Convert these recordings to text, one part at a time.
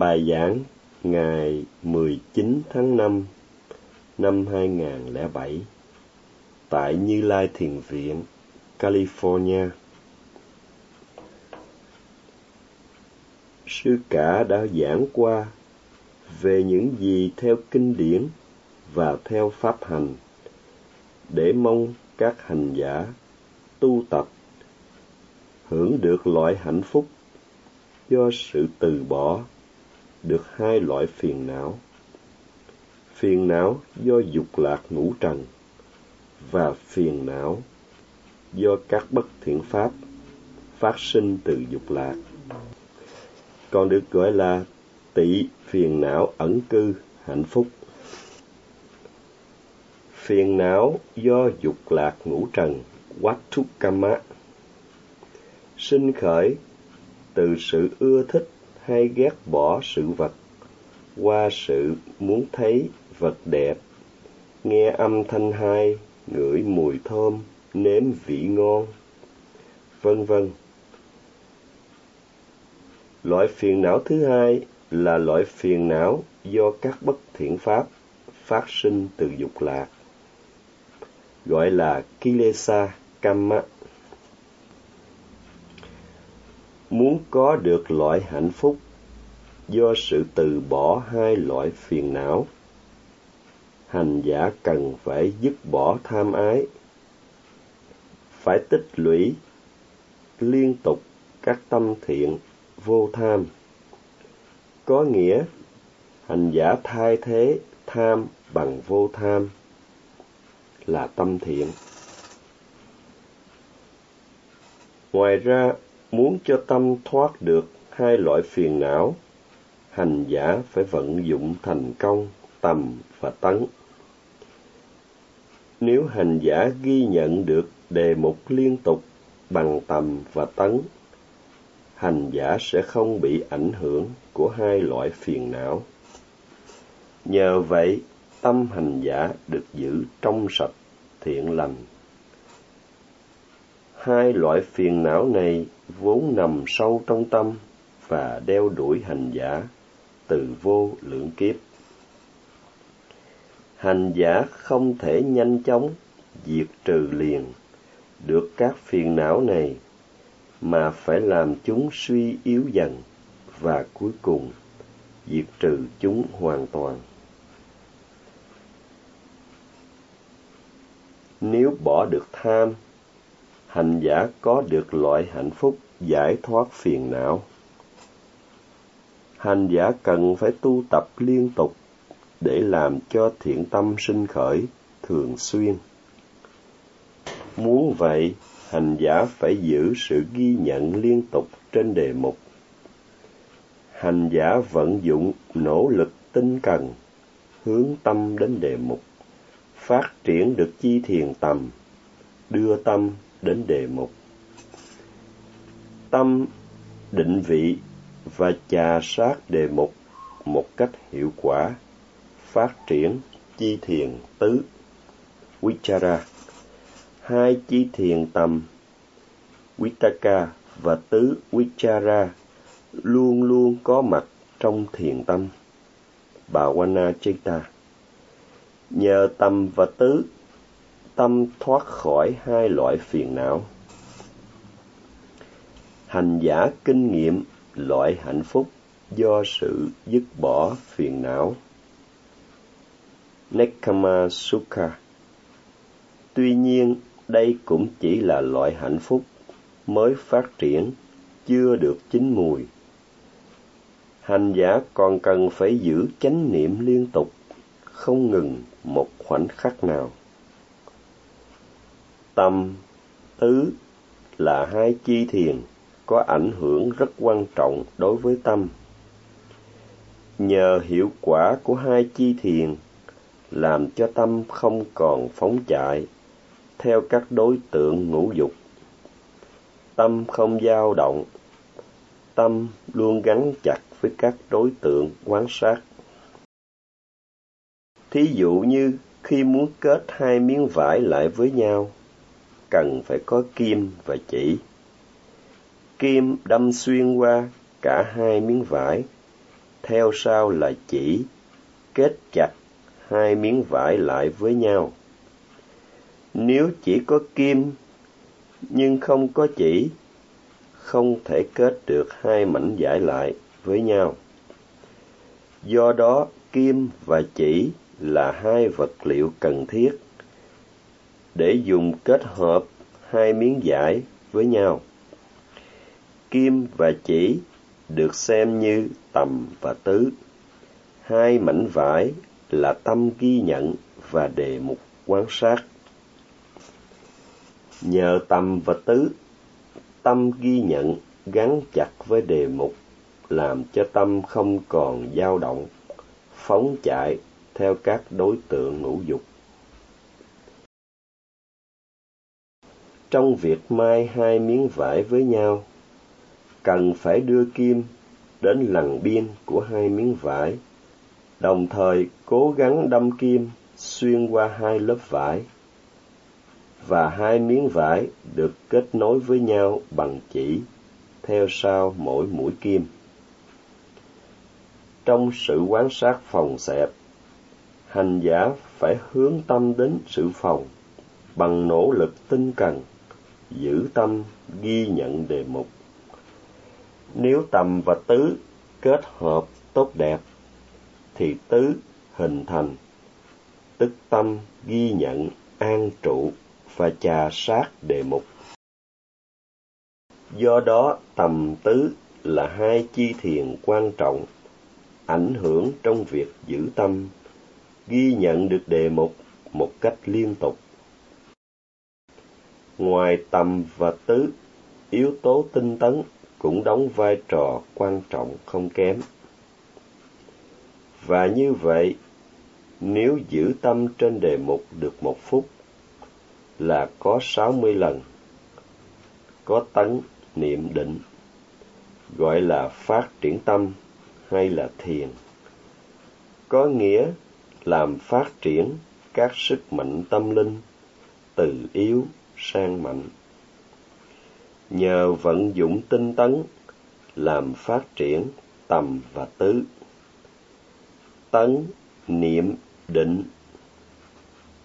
Bài giảng ngày 19 tháng 5 năm 2007 tại Như Lai Thiền Viện, California. Sư cả đã giảng qua về những gì theo kinh điển và theo pháp hành để mong các hành giả tu tập hưởng được loại hạnh phúc do sự từ bỏ được hai loại phiền não. Phiền não do dục lạc ngũ trần và phiền não do các bất thiện pháp phát sinh từ dục lạc. Còn được gọi là tị phiền não ẩn cư, hạnh phúc. Phiền não do dục lạc ngũ trần Wattukama sinh khởi từ sự ưa thích hay ghét bỏ sự vật, qua sự muốn thấy vật đẹp. Nghe âm thanh hay ngửi mùi thơm, nếm vị ngon. Vân vân. Loại phiền não thứ hai là loại phiền não do các bất thiện pháp phát sinh từ dục lạc, gọi là kilesa kamma. Muốn có được loại hạnh phúc do sự từ bỏ hai loại phiền não. Hành giả cần phải dứt bỏ tham ái, phải tích lũy liên tục các tâm thiện vô tham. Có nghĩa, hành giả thay thế tham bằng vô tham là tâm thiện. Ngoài ra, muốn cho tâm thoát được hai loại phiền não hành giả phải vận dụng thành công, tầm và tấn. Nếu hành giả ghi nhận được đề mục liên tục bằng tầm và tấn, hành giả sẽ không bị ảnh hưởng của hai loại phiền não. Nhờ vậy, tâm hành giả được giữ trong sạch, thiện lành. Hai loại phiền não này vốn nằm sâu trong tâm và đeo đuổi hành giả từ vô lượng kiếp. Hành giả không thể nhanh chóng diệt trừ liền được các phiền não này, mà phải làm chúng suy yếu dần và cuối cùng diệt trừ chúng hoàn toàn. Nếu bỏ được tham, hành giả có được loại hạnh phúc giải thoát phiền não hành giả cần phải tu tập liên tục để làm cho thiện tâm sinh khởi thường xuyên. Muốn vậy, hành giả phải giữ sự ghi nhận liên tục trên đề mục. Hành giả vận dụng nỗ lực tinh cần, hướng tâm đến đề mục, phát triển được chi thiền tầm, đưa tâm đến đề mục. Tâm định vị và trà sát đề mục một cách hiệu quả phát triển chi thiền tứ vichara hai chi thiền tầm vitaka và tứ vichara luôn luôn có mặt trong thiền tâm Bhavana Chitta. Nhờ tâm và tứ, tâm thoát khỏi hai loại phiền não. Hành giả kinh nghiệm loại hạnh phúc do sự dứt bỏ phiền não. Nekama Sukha Tuy nhiên, đây cũng chỉ là loại hạnh phúc mới phát triển, chưa được chín mùi. Hành giả còn cần phải giữ chánh niệm liên tục, không ngừng một khoảnh khắc nào. Tâm, tứ là hai chi thiền có ảnh hưởng rất quan trọng đối với tâm. Nhờ hiệu quả của hai chi thiền làm cho tâm không còn phóng chạy theo các đối tượng ngũ dục. Tâm không dao động, tâm luôn gắn chặt với các đối tượng quán sát. Thí dụ như khi muốn kết hai miếng vải lại với nhau, cần phải có kim và chỉ kim đâm xuyên qua cả hai miếng vải theo sau là chỉ, kết chặt hai miếng vải lại với nhau. Nếu chỉ có kim nhưng không có chỉ, không thể kết được hai mảnh vải lại với nhau. Do đó, kim và chỉ là hai vật liệu cần thiết để dùng kết hợp hai miếng vải với nhau. Kim và chỉ được xem như tầm và tứ. Hai mảnh vải là tâm ghi nhận và đề mục quan sát. Nhờ tầm và tứ, tâm ghi nhận gắn chặt với đề mục, làm cho tâm không còn dao động, phóng chạy theo các đối tượng ngũ dục. Trong việc mai hai miếng vải với nhau, cần phải đưa kim đến lằn biên của hai miếng vải, đồng thời cố gắng đâm kim xuyên qua hai lớp vải và hai miếng vải được kết nối với nhau bằng chỉ theo sau mỗi mũi kim. Trong sự quan sát phòng xẹp, hành giả phải hướng tâm đến sự phòng bằng nỗ lực tinh cần, giữ tâm ghi nhận đề mục. Nếu tầm và tứ kết hợp tốt đẹp, thì tứ hình thành, tức tâm ghi nhận an trụ và trà sát đề mục. Do đó, tầm tứ là hai chi thiền quan trọng, ảnh hưởng trong việc giữ tâm, ghi nhận được đề mục một cách liên tục. Ngoài tầm và tứ, yếu tố tinh tấn cũng đóng vai trò quan trọng không kém. Và như vậy, nếu giữ tâm trên đề mục được một phút, là có sáu mươi lần. Có tấn, niệm định, gọi là phát triển tâm hay là thiền. Có nghĩa làm phát triển các sức mạnh tâm linh từ yếu sang mạnh nhờ vận dụng tinh tấn làm phát triển tầm và tứ. Tấn, niệm, định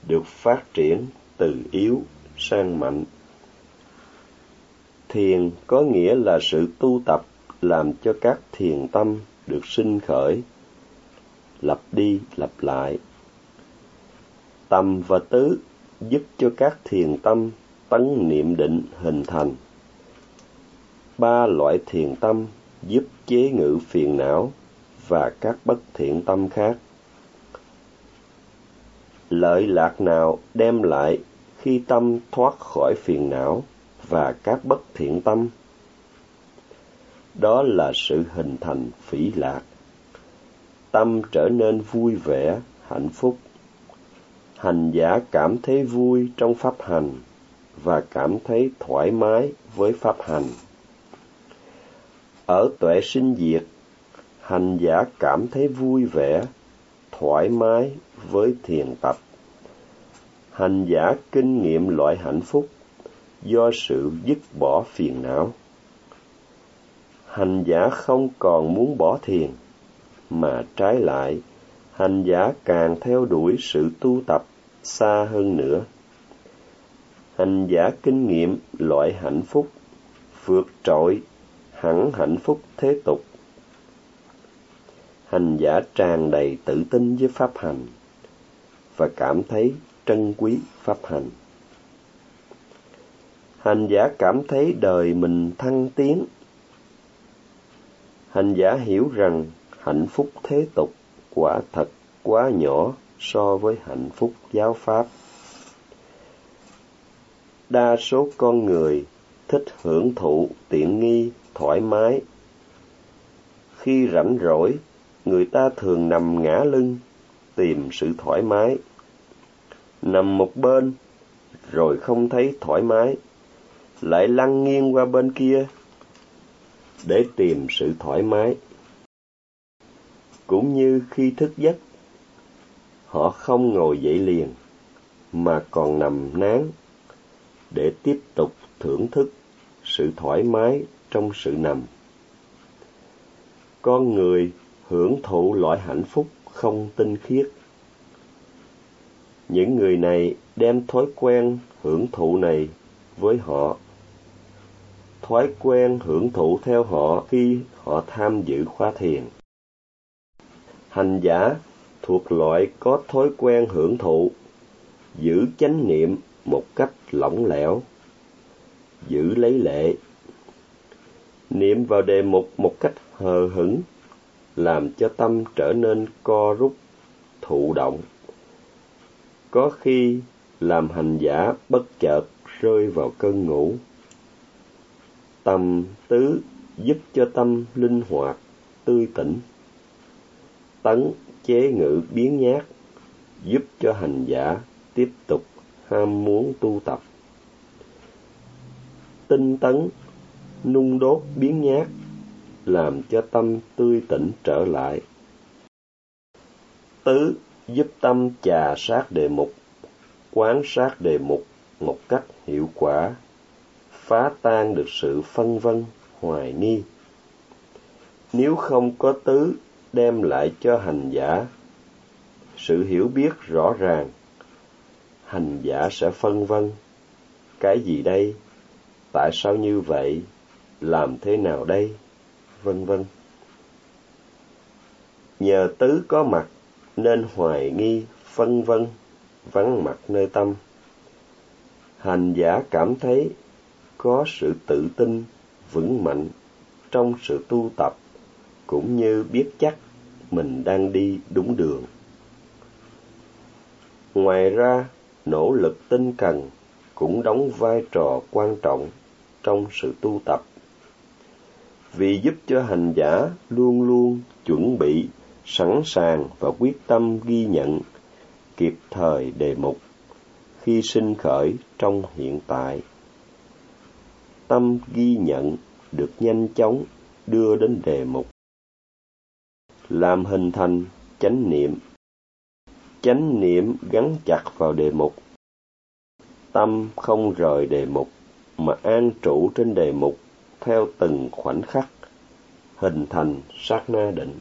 được phát triển từ yếu sang mạnh. Thiền có nghĩa là sự tu tập làm cho các thiền tâm được sinh khởi lặp đi lặp lại. Tầm và tứ giúp cho các thiền tâm tấn niệm định hình thành ba loại thiền tâm giúp chế ngự phiền não và các bất thiện tâm khác. Lợi lạc nào đem lại khi tâm thoát khỏi phiền não và các bất thiện tâm? Đó là sự hình thành phỉ lạc. Tâm trở nên vui vẻ, hạnh phúc. Hành giả cảm thấy vui trong pháp hành và cảm thấy thoải mái với pháp hành. Ở tuệ sinh diệt, hành giả cảm thấy vui vẻ, thoải mái với thiền tập. Hành giả kinh nghiệm loại hạnh phúc do sự dứt bỏ phiền não. Hành giả không còn muốn bỏ thiền, mà trái lại, hành giả càng theo đuổi sự tu tập xa hơn nữa. Hành giả kinh nghiệm loại hạnh phúc vượt trội hẳn hạnh phúc thế tục. Hành giả tràn đầy tự tin với pháp hành và cảm thấy trân quý pháp hành. Hành giả cảm thấy đời mình thăng tiến. Hành giả hiểu rằng hạnh phúc thế tục quả thật quá nhỏ so với hạnh phúc giáo pháp. Đa số con người thích hưởng thụ tiện nghi thoải mái. Khi rảnh rỗi, người ta thường nằm ngã lưng, tìm sự thoải mái. Nằm một bên, rồi không thấy thoải mái, lại lăn nghiêng qua bên kia để tìm sự thoải mái. Cũng như khi thức giấc, họ không ngồi dậy liền, mà còn nằm nán để tiếp tục thưởng thức sự thoải mái trong sự nằm. Con người hưởng thụ loại hạnh phúc không tinh khiết. Những người này đem thói quen hưởng thụ này với họ. Thói quen hưởng thụ theo họ khi họ tham dự khóa thiền. Hành giả thuộc loại có thói quen hưởng thụ, giữ chánh niệm một cách lỏng lẻo, giữ lấy lệ, niệm vào đề mục một cách hờ hững, làm cho tâm trở nên co rút, thụ động. Có khi làm hành giả bất chợt rơi vào cơn ngủ. Tâm tứ giúp cho tâm linh hoạt, tươi tỉnh. Tấn chế ngự biến nhát, giúp cho hành giả tiếp tục ham muốn tu tập. Tinh tấn, nung đốt biến nhát, làm cho tâm tươi tỉnh trở lại. Tứ, giúp tâm trà sát đề mục, quán sát đề mục một cách hiệu quả, phá tan được sự phân vân, hoài nghi. Nếu không có tứ đem lại cho hành giả sự hiểu biết rõ ràng, hành giả sẽ phân vân, cái gì đây, tại sao như vậy, làm thế nào đây, vân vân. Nhờ tứ có mặt nên hoài nghi, phân vân, vắng mặt nơi tâm. Hành giả cảm thấy có sự tự tin, vững mạnh trong sự tu tập, cũng như biết chắc mình đang đi đúng đường. Ngoài ra, nỗ lực tinh cần cũng đóng vai trò quan trọng trong sự tu tập vì giúp cho hành giả luôn luôn chuẩn bị, sẵn sàng và quyết tâm ghi nhận, kịp thời đề mục, khi sinh khởi trong hiện tại. Tâm ghi nhận được nhanh chóng đưa đến đề mục. Làm hình thành chánh niệm. Chánh niệm gắn chặt vào đề mục. Tâm không rời đề mục, mà an trụ trên đề mục theo từng khoảnh khắc, hình thành sát na định.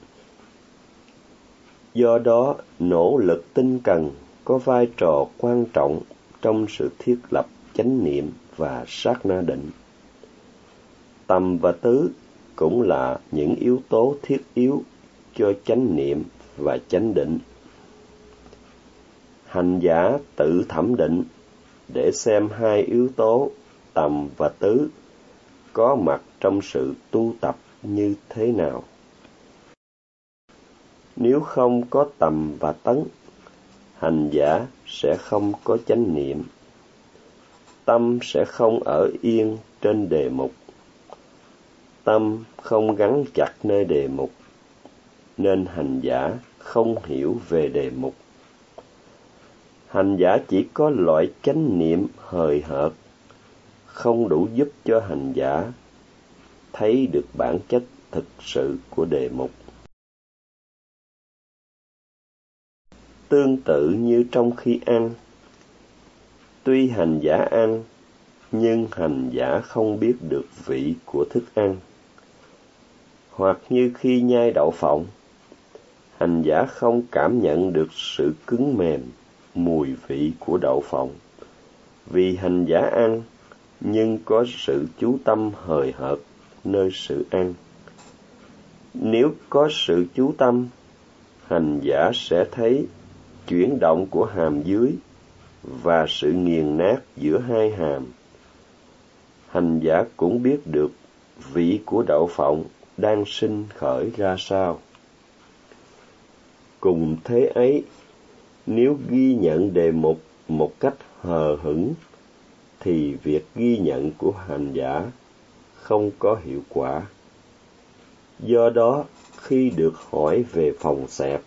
Do đó, nỗ lực tinh cần có vai trò quan trọng trong sự thiết lập chánh niệm và sát na định. Tâm và tứ cũng là những yếu tố thiết yếu cho chánh niệm và chánh định. Hành giả tự thẩm định để xem hai yếu tố, tầm và tứ có mặt trong sự tu tập như thế nào? Nếu không có tầm và tấn, hành giả sẽ không có chánh niệm. Tâm sẽ không ở yên trên đề mục. Tâm không gắn chặt nơi đề mục, nên hành giả không hiểu về đề mục. Hành giả chỉ có loại chánh niệm hời hợt không đủ giúp cho hành giả thấy được bản chất thực sự của đề mục. Tương tự như trong khi ăn, tuy hành giả ăn, nhưng hành giả không biết được vị của thức ăn. Hoặc như khi nhai đậu phộng, hành giả không cảm nhận được sự cứng mềm, mùi vị của đậu phộng. Vì hành giả ăn nhưng có sự chú tâm hời hợt nơi sự ăn nếu có sự chú tâm, hành giả sẽ thấy chuyển động của hàm dưới và sự nghiền nát giữa hai hàm. Hành giả cũng biết được vị của đậu phộng đang sinh khởi ra sao. Cùng thế ấy, nếu ghi nhận đề mục một cách hờ hững thì việc ghi nhận của hành giả không có hiệu quả. Do đó, khi được hỏi về phòng xẹp,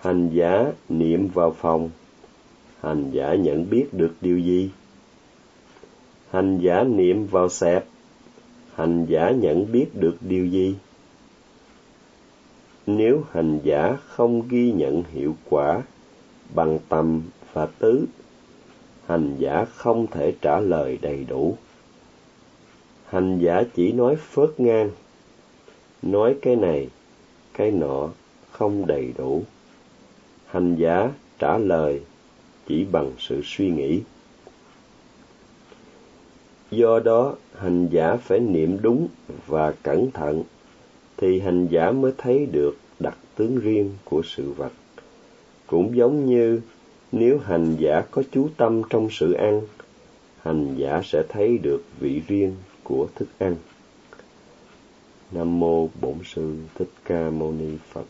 hành giả niệm vào phòng, hành giả nhận biết được điều gì? Hành giả niệm vào xẹp, hành giả nhận biết được điều gì? Nếu hành giả không ghi nhận hiệu quả bằng tâm và tứ hành giả không thể trả lời đầy đủ hành giả chỉ nói phớt ngang nói cái này cái nọ không đầy đủ. Hành giả trả lời chỉ bằng sự suy nghĩ. Do đó, hành giả phải niệm đúng và cẩn thận, thì hành giả mới thấy được đặc tướng riêng của sự vật. Cũng giống như nếu hành giả có chú tâm trong sự ăn, hành giả sẽ thấy được vị riêng của thức ăn. Nam mô Bổn sư Thích Ca Mâu Ni Phật.